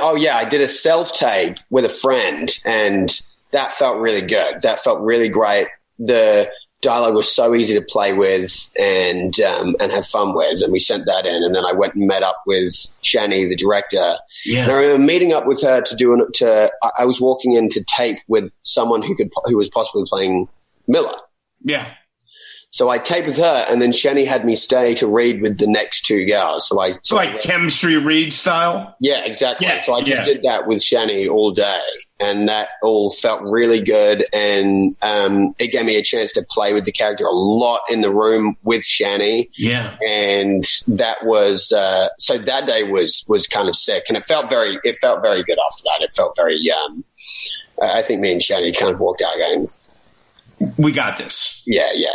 oh yeah, I did a self tape with a friend and that felt really good. That felt really great. The, dialogue was so easy to play with and um, and have fun with, and we sent that in. And then I went and met up with Shani, the director. Yeah. And I remember meeting up with her to do an, to. I was walking in to tape with someone who could who was possibly playing Milla. Yeah. So I taped with her, and then Shani had me stay to read with the next two girls. So I so like chemistry read style. Yeah, exactly. Yeah, so I just yeah. did that with Shani all day, and that all felt really good. And um, it gave me a chance to play with the character a lot in the room with Shani. Yeah, and that was uh, so that day was was kind of sick, and it felt very it felt very good after that. It felt very. Um, I think me and Shani kind of walked out going, we got this. Yeah, yeah.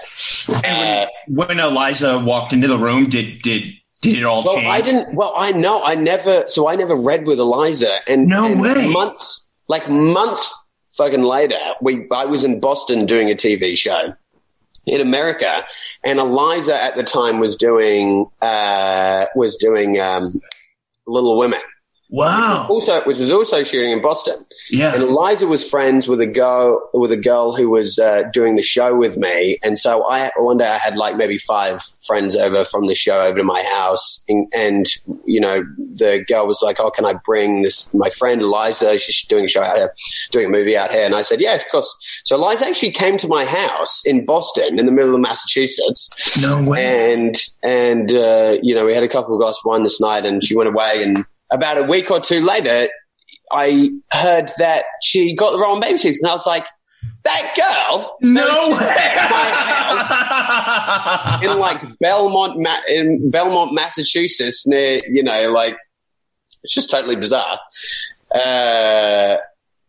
And when, uh, when Eliza walked into the room, did did did it all well, change? I didn't. Well, I know. I never. So I never read with Eliza, and no and way. Months, like months, fucking later, we. I was in Boston doing a TV show in America, and Eliza at the time was doing uh, was doing um, Little Women. Wow. Which also, which was also shooting in Boston. Yeah. And Eliza was friends with a girl, with a girl who was uh, doing the show with me. And so I, one day I had like maybe five friends over from the show over to my house. And, and, you know, the girl was like, Oh, can I bring this, my friend Eliza? She's doing a show out here, doing a movie out here. And I said, Yeah, of course. So Eliza actually came to my house in Boston in the middle of Massachusetts. No way. And, and, uh, you know, we had a couple of glasses of wine this night and she went away and, about a week or two later, I heard that she got the wrong Babyteeth, and I was like, "That girl, no way!" in like Belmont, in Belmont, Massachusetts, near you know, like it's just totally bizarre. Uh,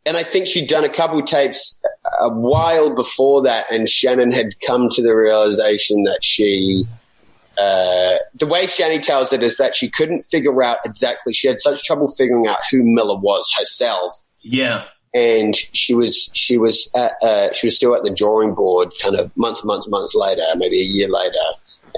and I think she'd done a couple tapes a while before that, and Shannon had come to the realization that she uh, the way Shani tells it is that she couldn't figure out exactly. She had such trouble figuring out who Milla was herself. Yeah, and she was she was at, uh, she was still at the drawing board, kind of months, months, months later, maybe a year later.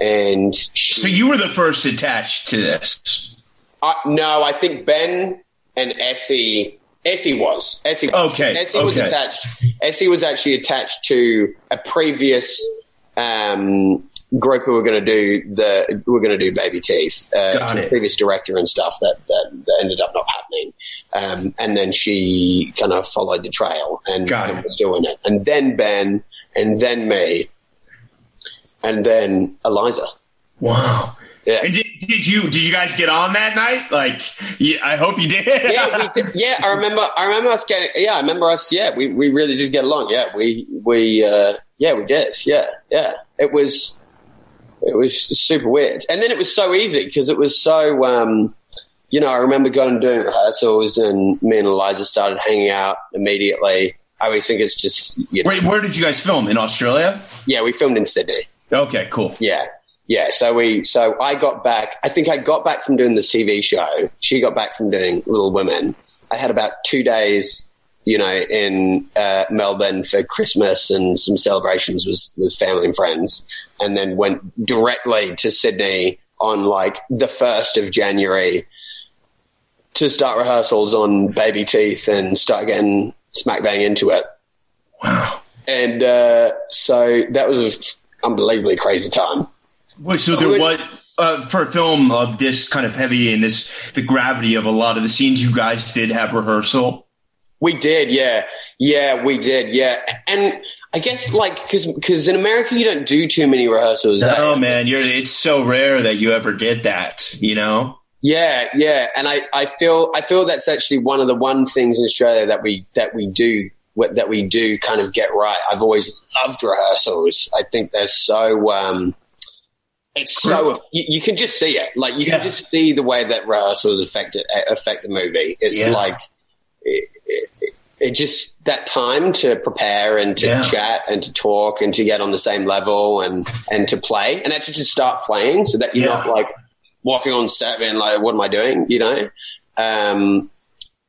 And she, so you were the first attached to this. Uh, no, I think Ben and Essie. Essie was. Essie was. Okay. Essie okay. was attached. Essie was actually attached to a previous um, group who were going to do the were going to do Babyteeth uh, the previous director and stuff that, that, that ended up not happening um, and then she kind of followed the trail and, and was doing it and then Ben and then me and then Eliza wow yeah. And did, did, you did you guys get on that night? Like, yeah, I hope you did. yeah, did. yeah. I remember. I remember us getting. Yeah, I remember us. Yeah, we, we really did get along. Yeah, we we uh, yeah we did. Yeah, yeah. It was it was super weird. And then it was so easy because it was so, um, you know, I remember going and doing rehearsals and me and Eliza started hanging out immediately. I always think it's just you know, Wait, where did you guys film in Australia? yeah. We filmed in Sydney. Okay, cool. Yeah. Yeah. So we, so I got back, I think I got back from doing the TV show. She got back from doing Little Women. I had about two days, you know, in uh, Melbourne for Christmas and some celebrations with, with family and friends. And then went directly to Sydney on like the 1st of January to start rehearsals on Babyteeth and start getting smack bang into it. Wow. And uh, so that was an unbelievably crazy time. Wait, so there was uh, for a film of this kind of heavy and this the gravity of a lot of the scenes you guys did have rehearsal. We did, yeah, yeah, we did, yeah, and I guess like because because in America you don't do too many rehearsals. Oh man, you're it's so rare that you ever get that. You know. Yeah, yeah, and I, I feel I feel that's actually one of the one things in Australia that we that we do that we do kind of get right. I've always loved rehearsals. I think they're so um, it's so you, you, can just see it. Like you can yeah. just see the way that rehearsals affect it, affect the movie. It's yeah. like it, it, just that time to prepare and to yeah. chat and to talk and to get on the same level and and to play and actually to start playing so that you're not like walking on set and like what am I doing? You know. Um,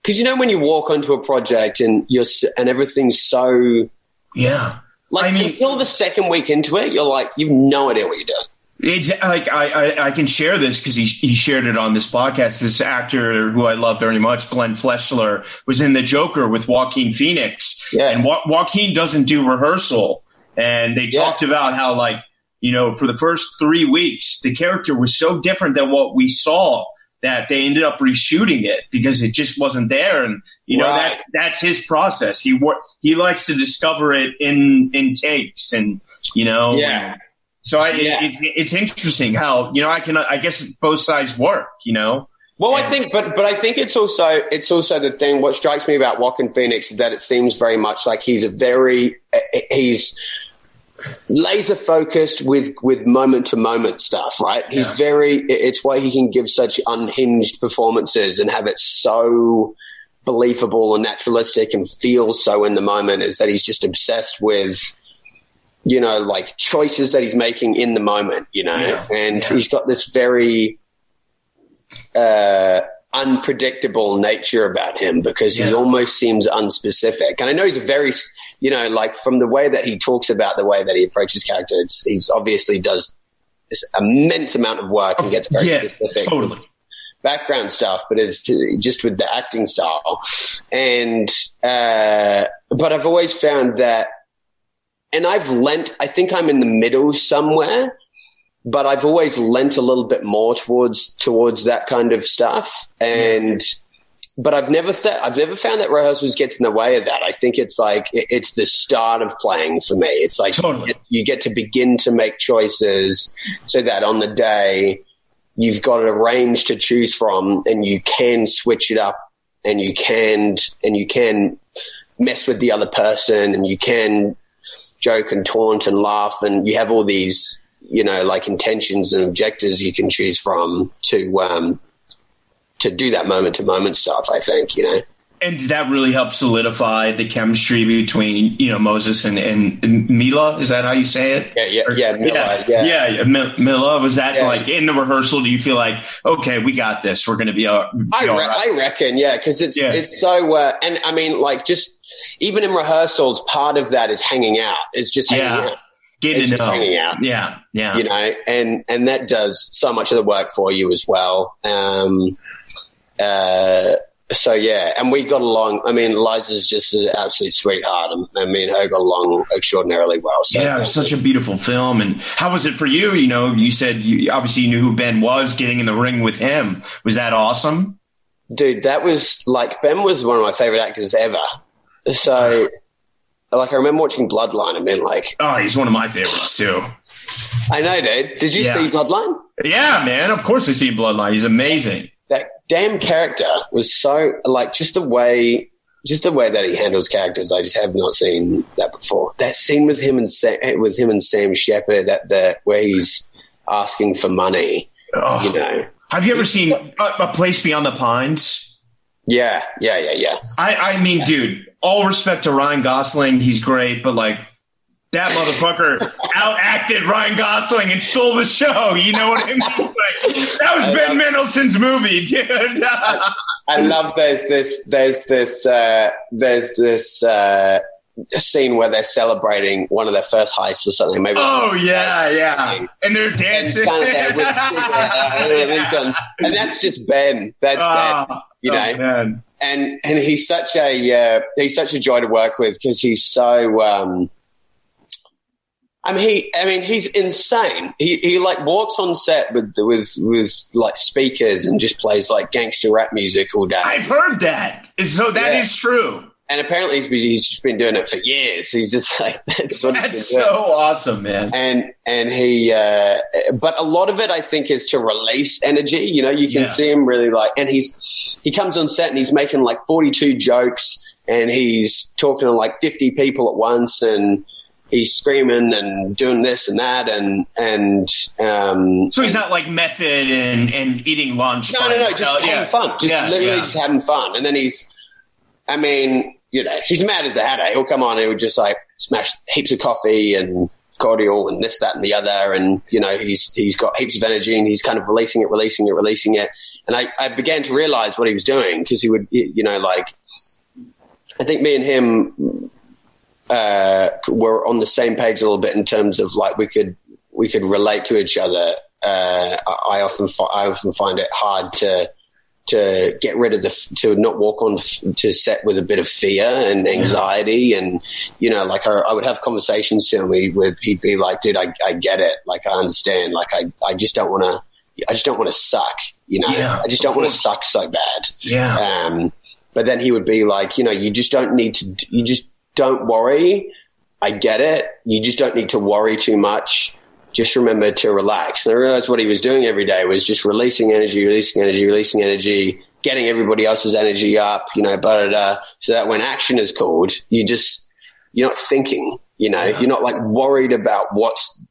because you know when you walk onto a project and you're and everything's so yeah like I mean, until the second week into it, you're like you've no idea what you're doing. It's like I, I, I can share this because he, he shared it on this podcast. This actor who I love very much, Glenn Fleshler, was in The Joker with Joaquin Phoenix, yeah. and jo- Joaquin doesn't do rehearsal. And they yeah. talked about how like you know for the first three weeks the character was so different than what we saw that they ended up reshooting it because it just wasn't there. And you know right. that that's his process. He he likes to discover it in in takes, and you know yeah. So I, yeah. it, it, it's interesting how you know I can I guess both sides work. You know. Well, I think, but but I think it's also it's also the thing. What strikes me about Joaquin Phoenix is that it seems very much like he's a very eh, eh, he's laser focused with with moment to moment stuff. Right? He's yeah. very. It's why he can give such unhinged performances and have it so believable and naturalistic and feel so in the moment. Is that he's just obsessed with you know, like choices that he's making in the moment, you know, yeah. and yeah. he's got this very uh, unpredictable nature about him because yeah. he almost seems unspecific. And I know he's a very, you know, like from the way that he talks about the way that he approaches characters, he's obviously does this immense amount of work and gets very yeah, specific. Totally. Background stuff, but it's just with the acting style. And, uh, but I've always found that and I've lent, I think I'm in the middle somewhere, but I've always lent a little bit more towards, towards that kind of stuff. And, but I've never th- I've never found that rehearsals gets in the way of that. I think it's like, it's the start of playing for me. It's like totally. you get to begin to make choices so that on the day you've got a range to choose from and you can switch it up and you can, and you can mess with the other person and you can joke and taunt and laugh, and you have all these, you know, like intentions and objectives you can choose from to um, to do that moment to moment stuff. I think you know. And that really helps solidify the chemistry between you know Moses and, and Mila. Is that how you say it? Yeah, yeah, yeah, Mila, yeah, yeah. yeah. Mila. Was that yeah. like in the rehearsal? Do you feel like okay, we got this? We're going to be. Uh, I, re- right. I reckon, yeah, because it's it's so. Uh, and I mean, like, just even in rehearsals, part of that is hanging out. Is just hanging yeah. out. Getting to know. hanging out. Yeah, yeah. You know, and and that does so much of the work for you as well. Um, uh, so yeah, and we got along. I mean, Liza's just an absolute sweetheart, and, and me and her got along extraordinarily well. So yeah, such a beautiful film. And how was it for you? You know, you said you obviously you knew who Ben was. Getting in the ring with him was that awesome, dude. That was like Ben was one of my favorite actors ever. So, like, I remember watching Bloodline and being like, "Oh, he's one of my favorites too." I know, dude. Did you yeah. see Bloodline? Yeah, man. Of course, I see Bloodline. He's amazing damn character was so like just the way just the way that he handles characters. I just have not seen that before. That scene with him and Sam, with him and Sam Shepard at the where he's asking for money. Oh. You know, have you ever seen a, a, Place Beyond the Pines? Yeah, yeah, yeah, yeah. I, I mean, dude, all respect to Ryan Gosling, he's great, but like that motherfucker outacted Ryan Gosling and stole the show. You know what I mean? Like, that was Ben Mendelsohn's movie, dude. I love there's this there's this uh, there's this uh, scene where they're celebrating one of their first heists or something. Maybe. Oh yeah, yeah, and they're dancing. And, and that's just Ben. That's Ben. Ah, You oh, know, man. and and he's such a uh, he's such a joy to work with because he's so. Um, I mean, he. I mean, he's insane. He he like walks on set with with with like speakers and just plays like gangster rap music all day. I've heard that. So that is Yeah. true. and apparently he's, he's just been doing it for years. He's just like that's what That's so awesome, man. And and he, uh, but a lot of it I think is to release energy. You know, you can Yeah. see him really like, and he's he comes on set and he's making like forty two jokes and he's talking to like fifty people at once and. He's screaming and doing this and that, and and um, So he's not like method and, and eating lunch. no, no, no, just having Yeah. fun. Just Yeah, literally yeah. just having fun. And then he's, I mean, you know, he's mad as a hatter. He'll come on and he'll just like smash heaps of coffee and cordial and this, that, and the other. And, you know, he's, he's got heaps of energy and he's kind of releasing it, releasing it, releasing it. And I, I began to realize what he was doing because he would, you know, like, I think me and him uh, were on the same page a little bit in terms of like we could we could relate to each other. Uh, I I often fi- I often find it hard to to get rid of the f- to not walk on f- to set with a bit of fear and anxiety. And you know like I, I would have conversations to him he would he'd be like dude I, I get it. Like I understand. Like I, I just don't want to I just don't want to suck you know? Yeah, I just don't want to suck so bad. Yeah. um, but then he would be like, you know, you just don't need to, you just don't worry. I get it. You just don't need to worry too much. Just remember to relax. And I realized what he was doing every day was just releasing energy, releasing energy, releasing energy, getting everybody else's energy up, you know, blah, blah, blah, so that when action is called, you just, you're not thinking, you know, you're not like worried about what's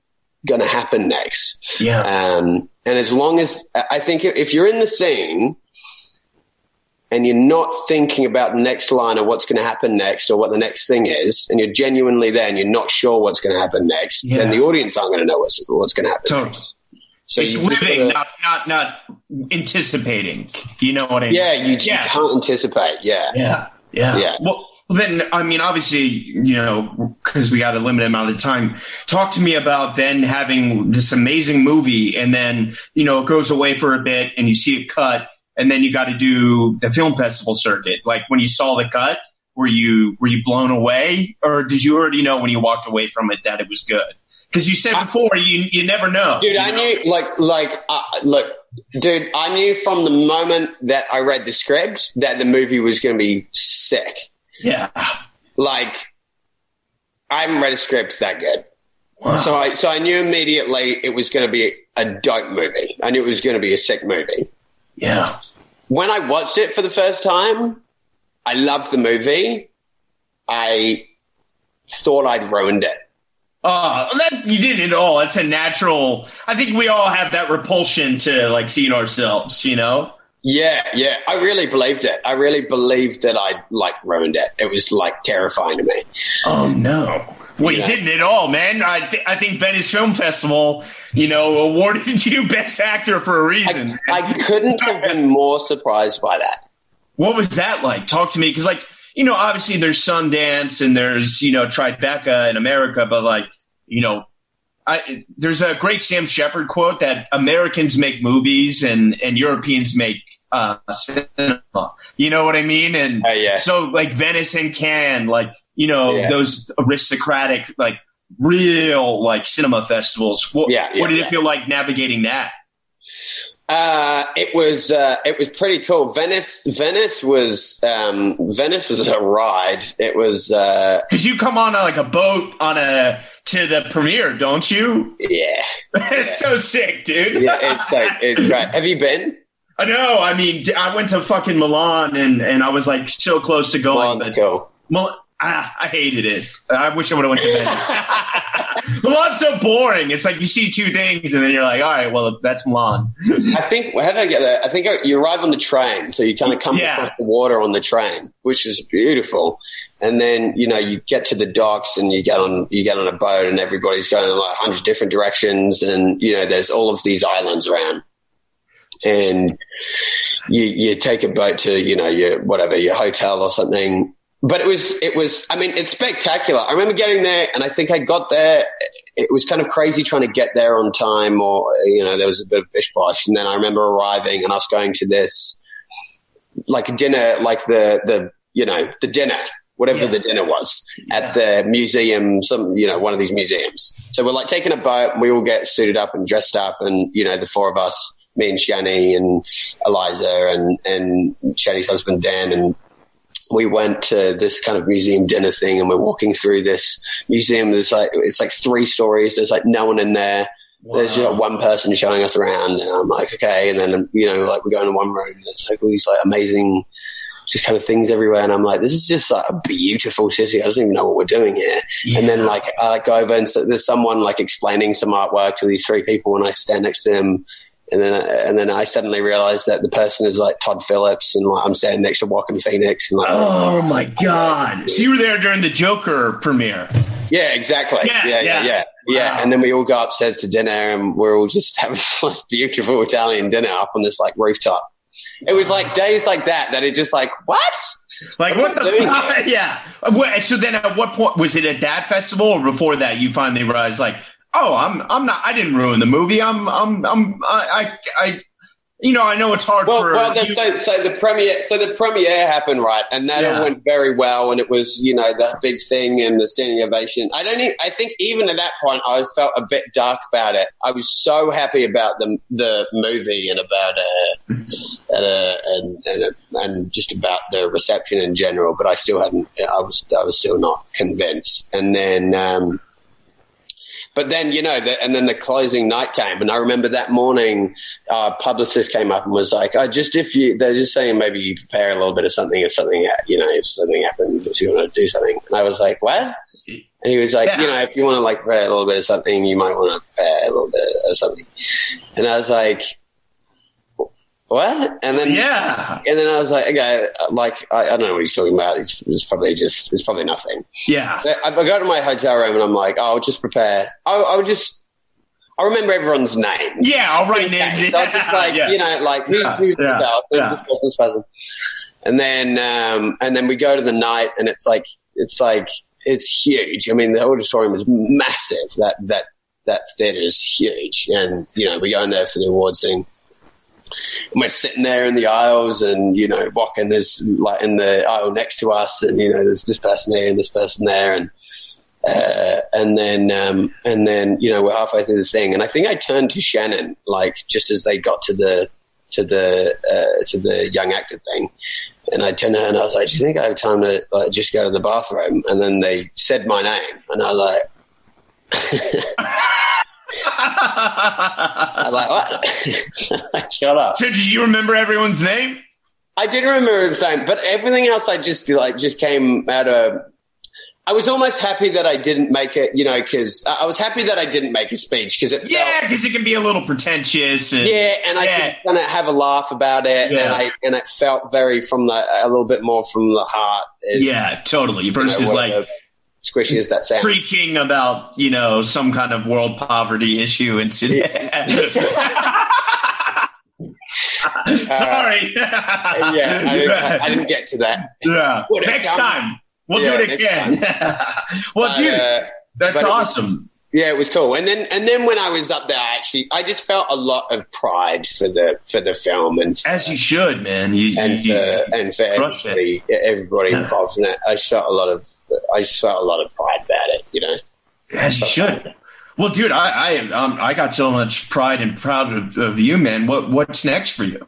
going to happen next. Yeah. Um, and as long as I think if you're in the scene and you're not thinking about the next line or what's going to happen next or what the next thing is, and you're genuinely there and you're not sure what's going to happen next, Yeah. then the audience aren't going to know what's, what's going to happen. Totally. So it's living, gotta- not, not not anticipating. You know what I mean? yeah, you, you can't anticipate. Yeah. Yeah. Yeah. Yeah. Well, well, then, I mean, obviously, you know, because we got a limited amount of time, talk to me about then having this amazing movie and then, you know, it goes away for a bit and you see it cut and then you got to do the film festival circuit. Like when you saw the cut, were you, were you blown away or did you already know when you walked away from it that it was good? Because you said before, you, you never know. Dude, you I know? knew, like, like, uh, look, dude, I knew from the moment that I read the script that the movie was going to be sick. Yeah. Like, I haven't read a script that good. Wow. So I, so I knew immediately it was going to be a dope movie. I knew it was going to be a sick movie. Yeah. When I watched it for the first time, I loved the movie. I thought I'd ruined it. Oh, that you didn't at all. It's a natural. I think we all have that repulsion to like seeing ourselves. You know. Yeah, yeah. I really believed it. I really believed that I like ruined it. It was like terrifying to me. Oh no. Well, you Yeah. didn't at all, man. I th- I think Venice Film Festival, you know, awarded you Best Actor for a reason. I, I couldn't have been more surprised by that. what was that like? Talk to me, because like you know, obviously there's Sundance and there's you know Tribeca in America, but like you know, I there's a great Sam Shepard quote that Americans make movies and and Europeans make uh, cinema. You know what I mean? And Oh, yeah. so like Venice and Cannes, like you know Yeah. those aristocratic like real like cinema festivals. What, Yeah, yeah, what did yeah. it feel like navigating that? Uh, it was uh, it was pretty cool. Venice Venice was um, Venice was a ride. It was uh, Because you come on a, like a boat on a to the premiere, don't you? yeah it's so sick, dude. yeah. It's like it's great. Have you been? I know. I mean, I went to fucking Milan and and I was like so close to going, Milan's but cool. Mil- Ah, I hated it. I wish I would have went to Venice. Milan's so boring. It's like you see two things and then you're like, all right, well, that's Milan. I think how did I get there? I think you arrive on the train, so you kind of come Yeah. across the water on the train, which is beautiful. And then you know you get to the docks and you get on you get on a boat and everybody's going in like hundred different directions and you know there's all of these islands around, and you you take a boat to you know your whatever your hotel or something. But it was it was I mean it's spectacular. I remember getting there and I think I got there. It was kind of crazy trying to get there on time, or you know there was a bit of bish bosh. And then I remember arriving and us going to this like dinner, like the the you know the dinner, whatever Yeah. the dinner was at the museum, some you know one of these museums. So we're like taking a boat, and we all get suited up and dressed up, and you know the four of us, me and Shani and Eliza and and Shani's husband Dan and. We went to this kind of museum dinner thing, and we're walking through this museum. There's like it's like three stories. There's like no one in there. There's just like one person showing us around, and I'm like, okay. And then you know, like we go into one room, and there's like all these like amazing, just kind of things everywhere, and I'm like, this is just like a beautiful city. I don't even know what we're doing here. And then like I go over and so there's someone like explaining some artwork to these three people, and I stand next to them. And then, and then I suddenly realized that the person is like Todd Phillips, and like I'm standing next to Joaquin Phoenix, and like, Oh my God. So you were there during the Joker premiere. Yeah, exactly. Yeah, Yeah, yeah, yeah. yeah. Wow. And then we all go upstairs to dinner, and we're all just having this beautiful Italian dinner up on this like rooftop. It was like days like that that it just like what? Like What what, the fuck? Yeah. So then at what point was it at that festival or before that you finally realized like, oh, I'm I'm not I didn't ruin the movie. I'm I'm I'm I I, I you know, I know it's hard Well, for well, then, so so the premiere, so the premiere happened right, and that Yeah. all went very well, and it was you know the big thing and the standing ovation. I don't, I think even at that point, I felt a bit dark about it. I was so happy about the the movie and about uh, uh, and and, and just about the reception in general, but I still hadn't. I was I was still not convinced, and then. Um, but then, you know, the, and then the closing night came, and I remember that morning, uh, publicist came up and was like, "I just if you, they're just saying maybe you prepare a little bit of something if something, you know, if something happens, if you want to do something." And I was like, "What?" And he was like, Yeah. "You know, if you want to like prepare a little bit of something, you might want to prepare a little bit of something." And I was like, "What?" And then Yeah. and then I was like, "Okay, like I, I don't know what he's talking about. It's, it's probably just it's probably nothing." Yeah. I, I go to my hotel room and I'm like, oh, I'll just prepare. I, I would just, I remember everyone's name. Yeah, all right, named So was just like, yeah. you know, like who's, Yeah, who's yeah, person, who's yeah. this person. And then, um, and then we go to the night and it's like, it's like, it's huge. I mean, the auditorium is massive. That, that, that theater is huge. And, you know, we go in there for the awards thing. We're sitting there in the aisles and, you know, Joaquin is like in the aisle next to us and, you know, there's this person there and this person there and, uh, and then, um, and then, you know, we're halfway through the thing and I think I turned to Shannon, like just as they got to the, to the, uh, to the young actor thing. And I turned to her and I was like, do you think I have time to like, just go to the bathroom? And then they said my name and I was like, I'm like, what? Shut up. so did you remember everyone's name? I did remember his name, but everything else I just like just came out of. I was almost happy that I didn't make it, you know, because I I was happy that I didn't make a speech because it Yeah, because it can be a little pretentious. And, yeah, and I Yeah. could kind of have a laugh about it, Yeah. and I and it felt very from the a little bit more from the heart. As, yeah, totally. you know, Versus like squishy as that sounds. preaching about you know some kind of world poverty issue incident. Sorry. yeah, I, I, I didn't get to that. Yeah. Next come? time. We'll Yeah, do it again. well, But, dude, uh, that's but it was- awesome. Yeah, it was cool. And then and then when I was up there, I actually I just felt a lot of pride for the for the film and As you should, man. You, and you, for and for everybody everybody involved in it. I felt a lot of I just felt a lot of pride about it. You know. as you should. Well, dude, I I, um, I got so much pride and proud of, of you, man. What what's next for you?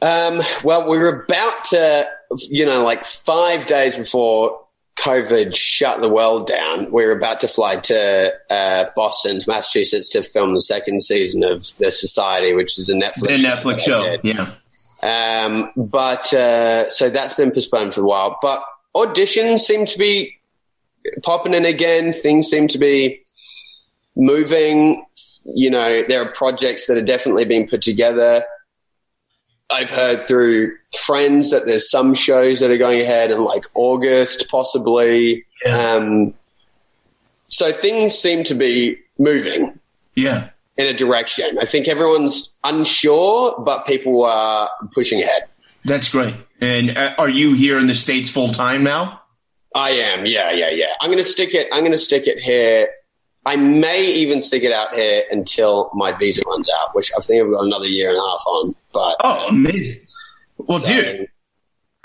Um, well, we were about to, you know, like five days before COVID shut the world down, we were about to fly to uh, Boston, to Massachusetts, to film the second season of The Society, which is a Netflix The Netflix show. Yeah. Um, but uh, so that's been postponed for a while. But auditions seem to be popping in again. Things seem to be moving. You know, there are projects that are definitely being put together. I've heard through friends that there's some shows that are going ahead in like August, possibly. Yeah. Um, so things seem to be moving Yeah. in a direction. I think everyone's unsure, but people are pushing ahead. That's great. And uh, are you here in the States full time now? I am, yeah, yeah, yeah. I'm gonna stick it. I'm gonna stick it here. I may even stick it out here until my visa runs out, which I think I've got another year and a half on. But Oh, amazing. Well, so- dude,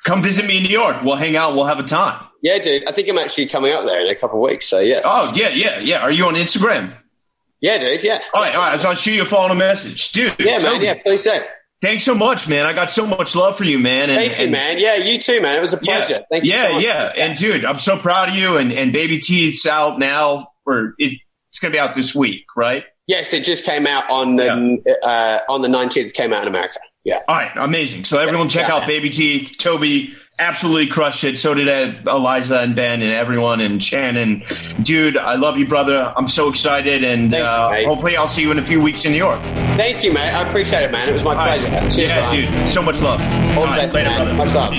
come visit me in New York. We'll hang out. We'll have a time. yeah, dude. I think I'm actually coming up there in a couple of weeks. So yeah, Oh, yeah, yeah, yeah. Are you on Instagram? yeah, dude. Yeah, All right, all right. So I'll shoot you a follow message. Dude, yeah, man. Toby, Yeah, please do. thanks so much, man. I got so much love for you, man. And, Thank you, and- man. Yeah, you too, man. It was a Yeah, pleasure. Thank you. yeah, so yeah. And dude, I'm so proud of you. And, and Babyteeth's out now, or it, it's going to be out this week, right? Yes, it just came out on the uh, on the 19th. Came out in America. Yeah. All right, amazing. So everyone check Yeah. out Babyteeth. Toby absolutely crushed it. So did uh, Eliza and Ben and everyone and Shannon. Dude, I love you, brother. I'm so excited, and Thank you, uh, hopefully I'll see you in a few weeks in New York. Thank you, mate. I appreciate it, man. It was my All right. pleasure. Cheers, yeah, Ryan. dude. So much love. All All the right, best, later, man. brother. Much love.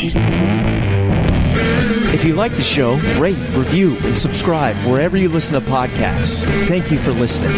If you like the show, rate, review, and subscribe wherever you listen to podcasts. Thank you for listening.